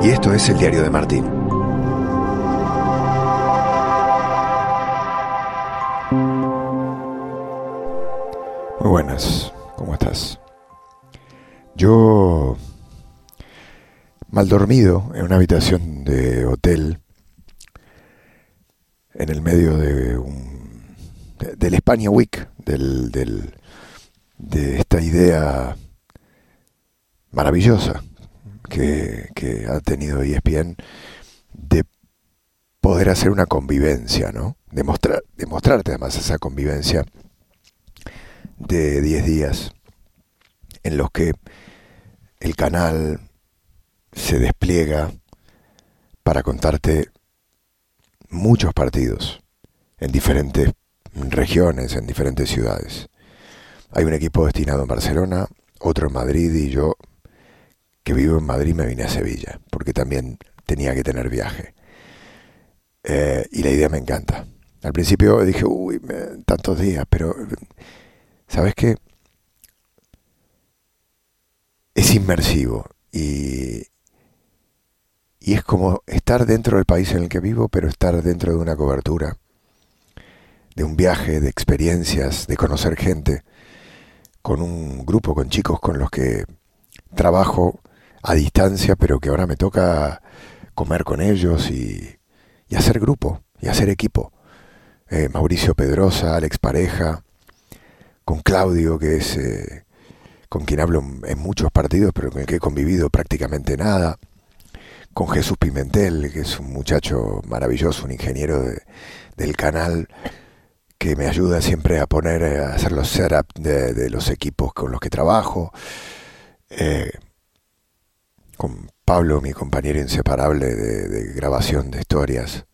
Y esto es el diario de Martín. Muy buenas, ¿cómo estás? Yo, mal dormido, en una habitación de hotel, en el medio de un, del España Week, del, de esta idea maravillosa que, ha tenido ESPN de poder hacer una convivencia, ¿no? Demostrar, demostrarte además esa convivencia de 10 días en los que el canal se despliega para contarte muchos partidos en diferentes regiones, en diferentes ciudades. Hay un equipo destinado en Barcelona, otro en Madrid y yo que vivo en Madrid me vine a Sevilla, porque también tenía que tener viaje. Eh, y la idea me encanta. Al principio dije, uy, tantos días, pero ¿sabes qué? Es inmersivo y, y es como estar dentro del país en el que vivo, pero estar dentro de una cobertura, de un viaje, de experiencias, de conocer gente, con un grupo, con chicos con los que trabajo a distancia, pero que ahora me toca comer con ellos y, y hacer grupo, y hacer equipo. Eh, Mauricio Pedrosa, Alex Pareja, con Claudio, que es eh, con quien hablo en muchos partidos, pero con el que he convivido prácticamente nada, con Jesús Pimentel, que es un muchacho maravilloso, un ingeniero de, del canal, que me ayuda siempre a poner, a hacer los setup de, los equipos con los que trabajo. Eh, Pablo, mi compañero inseparable de, grabación de historias,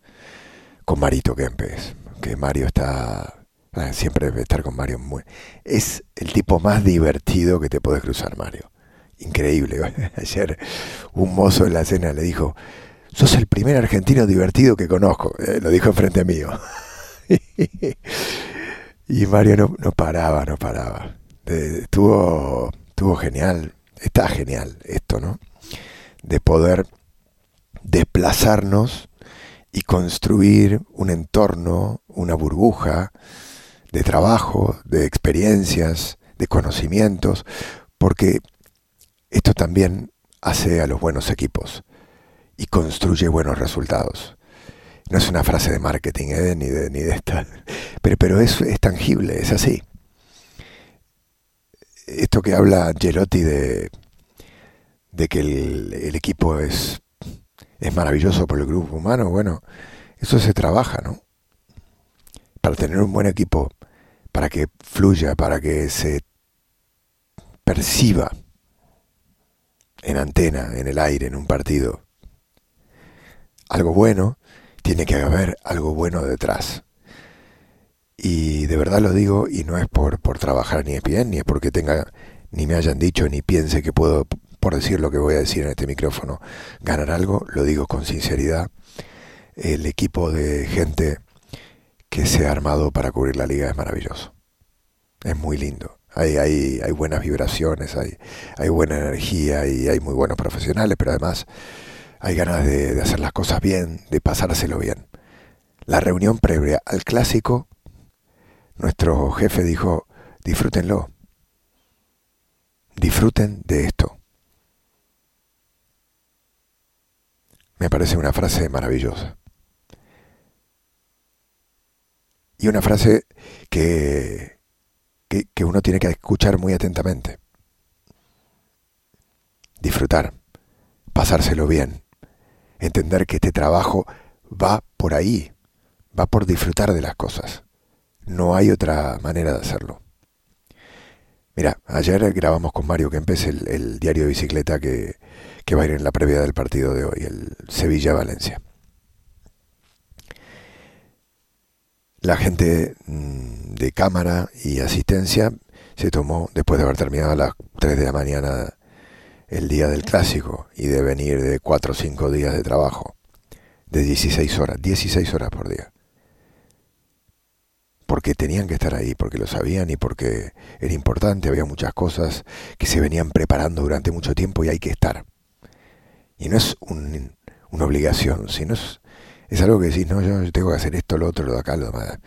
con Marito Kempes, que Mario está, eh, siempre debe estar con Mario, muy, es el tipo más divertido que te puedes cruzar, Mario. Increíble. Ayer un mozo en la cena le dijo, sos el primer argentino divertido que conozco, eh, lo dijo enfrente mío. y Mario no, no, paraba, no paraba. Estuvo, estuvo genial, está genial esto, ¿no? De poder desplazarnos y construir un entorno, una burbuja de trabajo, de experiencias, de conocimientos, porque esto también hace a los buenos equipos y construye buenos resultados. No es una frase de marketing ¿eh? ni, de, ni de esta, pero, pero es, es tangible, es así. Esto que habla Gelotti de de que el, el, equipo es, es maravilloso por el grupo humano, bueno, eso se trabaja, ¿no? Para tener un buen equipo, para que fluya, para que se perciba en antena, en el aire, en un partido, algo bueno, tiene que haber algo bueno detrás. Y de verdad lo digo, y no es por, por trabajar ni ESPN, ni es porque tenga, ni me hayan dicho, ni piense que puedo por decir lo que voy a decir en este micrófono, ganar algo, lo digo con sinceridad. El equipo de gente que se ha armado para cubrir la liga es maravilloso. Es muy lindo. Hay, hay, hay buenas vibraciones, hay, hay buena energía y hay muy buenos profesionales, pero además hay ganas de, de hacer las cosas bien, de pasárselo bien. La reunión previa al clásico, nuestro jefe dijo, disfrútenlo, disfruten de esto. Me parece una frase maravillosa. Y una frase que, que, que, uno tiene que escuchar muy atentamente. Disfrutar, pasárselo bien, entender que este trabajo va por ahí, va por disfrutar de las cosas. No hay otra manera de hacerlo. Mira, ayer grabamos con Mario Kempes el, el diario de bicicleta que, que va a ir en la previa del partido de hoy, el Sevilla-Valencia. La gente mm, de cámara y asistencia se tomó, después de haber terminado a las 3 de la mañana el día del clásico y de venir de 4 o 5 días de trabajo, de 16 horas, 16 horas por día. Porque tenían que estar ahí, porque lo sabían y porque era importante, había muchas cosas que se venían preparando durante mucho tiempo y hay que estar Y no es una obligación, sino es, es algo que decís, no, yo, tengo que hacer esto, lo otro, lo de acá, lo demás.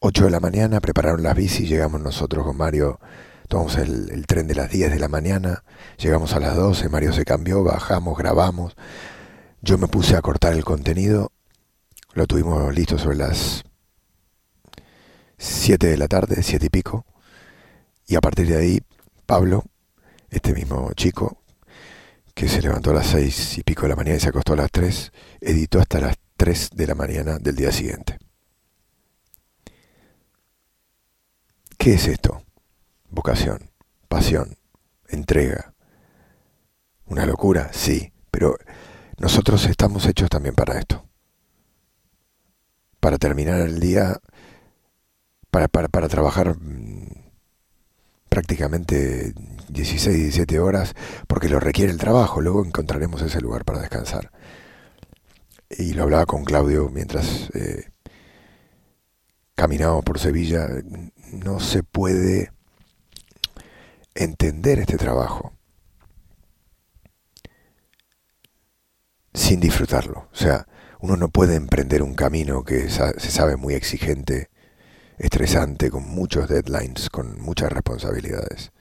8 de la mañana, prepararon las bicis, llegamos nosotros con Mario, tomamos el, el, tren de las 10 de la mañana, llegamos a las 12, Mario se cambió, bajamos, grabamos, yo me puse a cortar el contenido, lo tuvimos listo sobre las 7 de la tarde, 7 y pico, y a partir de ahí, Pablo, este mismo chico, que se levantó a las 6 y pico de la mañana y se acostó a las 3, editó hasta las 3 de la mañana del día siguiente. ¿Qué es esto? Vocación, pasión, entrega. ¿Una locura? Sí, pero nosotros estamos hechos también para esto. Para terminar el día, para, para, trabajar mm, prácticamente 16, 17 horas, porque lo requiere el trabajo, luego encontraremos ese lugar para descansar. Y lo hablaba con Claudio mientras eh, por Sevilla, no se puede entender este trabajo sin disfrutarlo. O sea, uno no puede emprender un camino que se sabe muy exigente, estresante, con muchos deadlines, con muchas responsabilidades.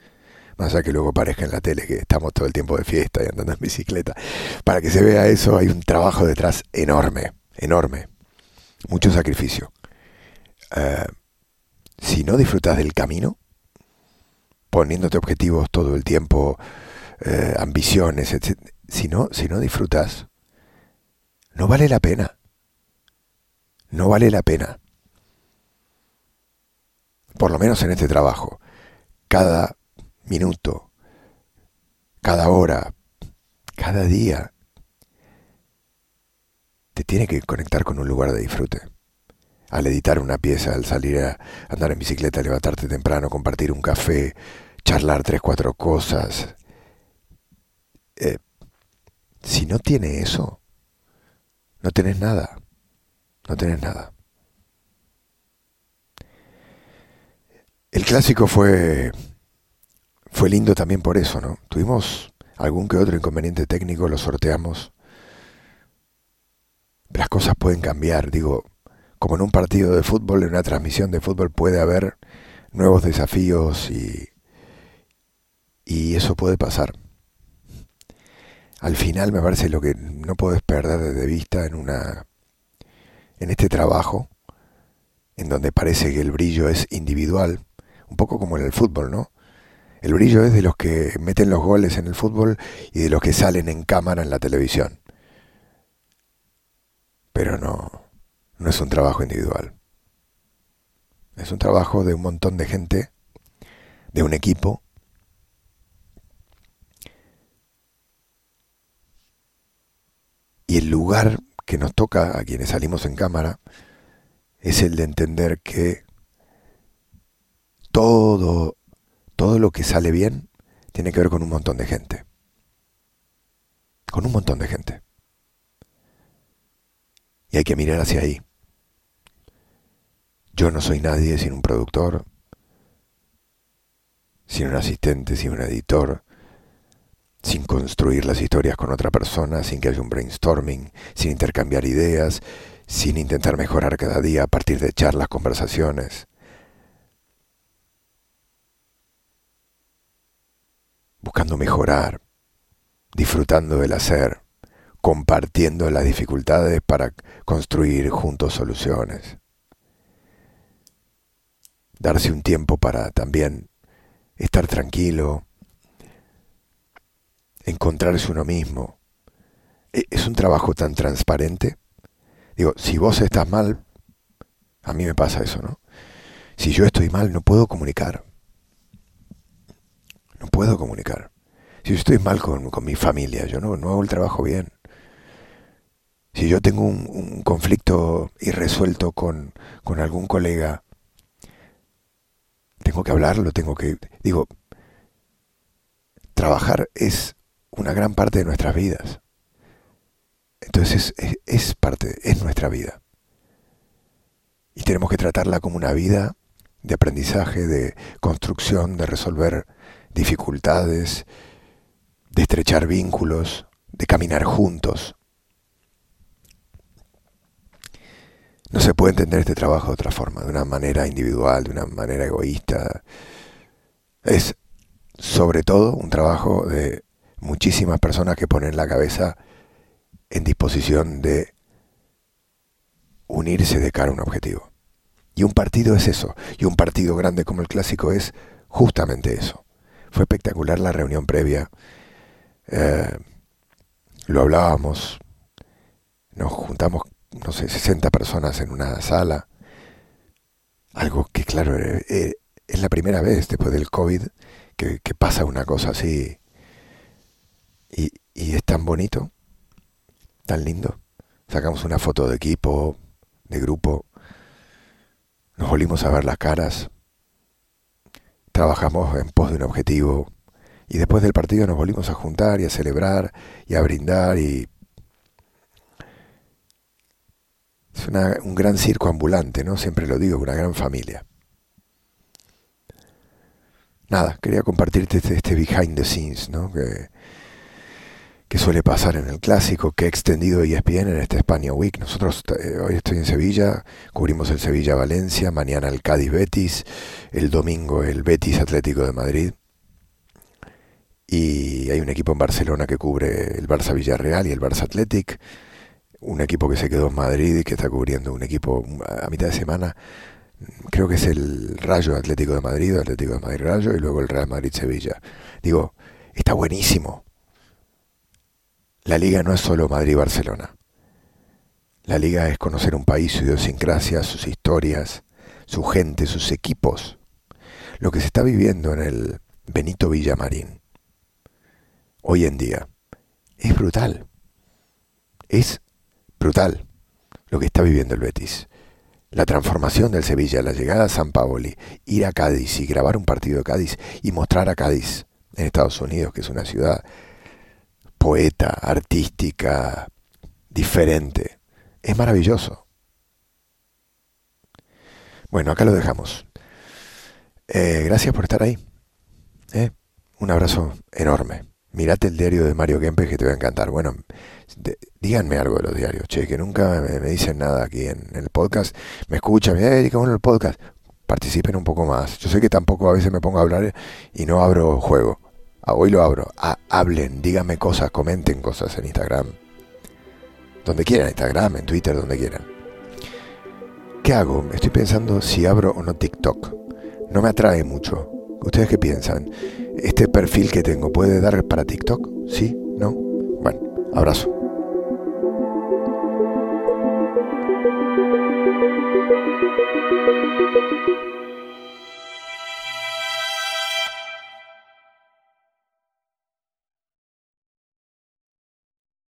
Más allá que luego parezca en la tele que estamos todo el tiempo de fiesta y andando en bicicleta. Para que se vea eso hay un trabajo detrás enorme, enorme. Mucho sacrificio. Eh, si no disfrutas del camino, poniéndote objetivos todo el tiempo, eh, ambiciones, etc., si no, si no disfrutas, no vale la pena. No vale la pena. Por lo menos en este trabajo. Cada minuto, cada hora, cada día, te tiene que conectar con un lugar de disfrute. Al editar una pieza, al salir a andar en bicicleta, levantarte temprano, compartir un café, charlar tres, cuatro cosas. Eh, si no tiene eso, no tenés nada. No tenés nada. El clásico fue fue lindo también por eso, ¿no? Tuvimos algún que otro inconveniente técnico, lo sorteamos. Las cosas pueden cambiar, digo, como en un partido de fútbol, en una transmisión de fútbol puede haber nuevos desafíos y, y eso puede pasar al final me parece lo que no puedes perder de vista en una en este trabajo en donde parece que el brillo es individual, un poco como en el fútbol, ¿no? El brillo es de los que meten los goles en el fútbol y de los que salen en cámara en la televisión. Pero no, no es un trabajo individual. Es un trabajo de un montón de gente, de un equipo, Y el lugar que nos toca a quienes salimos en cámara es el de entender que todo, todo lo que sale bien tiene que ver con un montón de gente. Con un montón de gente. Y hay que mirar hacia ahí. Yo no soy nadie sin un productor, sin un asistente, sin un editor, sin construir las historias con otra persona, sin que haya un brainstorming, sin intercambiar ideas, sin intentar mejorar cada día a partir de charlas, conversaciones. Buscando mejorar, disfrutando del hacer, compartiendo las dificultades para construir juntos soluciones. Darse un tiempo para también estar tranquilo, encontrarse uno mismo. E, es un trabajo tan transparente. Digo, si vos estás mal, a mí me pasa eso, ¿no? Si yo estoy mal, no puedo comunicar. No puedo comunicar. Si estoy mal con, mi familia, yo no, no, hago el trabajo bien. Si yo tengo un, un conflicto irresuelto con, con algún colega, tengo que hablarlo, tengo que... Digo, trabajar es una gran parte de nuestras vidas. Entonces es, parte, es nuestra vida. Y tenemos que tratarla como una vida de aprendizaje, de construcción, de resolver dificultades, de estrechar vínculos, de caminar juntos. No se puede entender este trabajo de otra forma, de una manera individual, de una manera egoísta. Es sobre todo un trabajo de muchísimas personas que ponen la cabeza en disposición de unirse de cara a un objetivo. Y un partido es eso, y un partido grande como el clásico es justamente eso. Fue espectacular la reunión previa. Eh, lo hablábamos, nos juntamos, no sé, 60 personas en una sala. Algo que, claro, eh, eh, es la primera vez después del COVID que, pasa una cosa así. Y, y es tan bonito, tan lindo. Sacamos una foto de equipo, de grupo. Nos volvimos a ver las caras. Trabajamos en pos de un objetivo. Y después del partido nos volvimos a juntar y a celebrar y a brindar y... Es un gran circo ambulante, ¿no? Siempre lo digo, una gran familia. Nada, quería compartirte este, este behind the scenes, ¿no? Que, que suele pasar en el clásico, que he extendido ESPN en este España Week. Nosotros eh, hoy estoy en Sevilla, cubrimos el Sevilla-Valencia, mañana el Cádiz-Betis, el domingo el Betis-Atlético de Madrid. Y hay un equipo en Barcelona que cubre el Barça-Villarreal y el Barça-Athletic. Un equipo que se quedó en Madrid y que está cubriendo un equipo a mitad de semana. Creo que es el Rayo Atlético de Madrid, Atlético de Madrid Rayo, y luego el Real Madrid-Sevilla. Digo, está buenísimo la liga no es solo Madrid-Barcelona. La liga es conocer un país, su idiosincrasia, sus historias, su gente, sus equipos. Lo que se está viviendo en el Benito Villamarín hoy en día es brutal. Es brutal lo que está viviendo el Betis. La transformación del Sevilla, la llegada a San Paoli, ir a Cádiz y grabar un partido de Cádiz y mostrar a Cádiz en Estados Unidos, que es una ciudad poeta, artística, diferente. Es maravilloso. Bueno, acá lo dejamos. Eh, gracias por estar ahí. Eh, un abrazo enorme. Mirate el diario de Mario Kempes que te va a encantar. Bueno, díganme algo de los diarios, che, que nunca me, dicen nada aquí en, el podcast. Me escuchan, eh, qué bueno el podcast. Participen un poco más. Yo sé que tampoco a veces me pongo a hablar y no abro juego. Ah, hoy lo abro. Ah, hablen, díganme cosas, comenten cosas en Instagram. Donde quieran, Instagram, en Twitter, donde quieran. ¿Qué hago? Estoy pensando si abro o no TikTok. No me atrae mucho. ¿Ustedes qué piensan? ¿Este perfil que tengo puede dar para TikTok? ¿Sí? ¿No? Bueno, abrazo.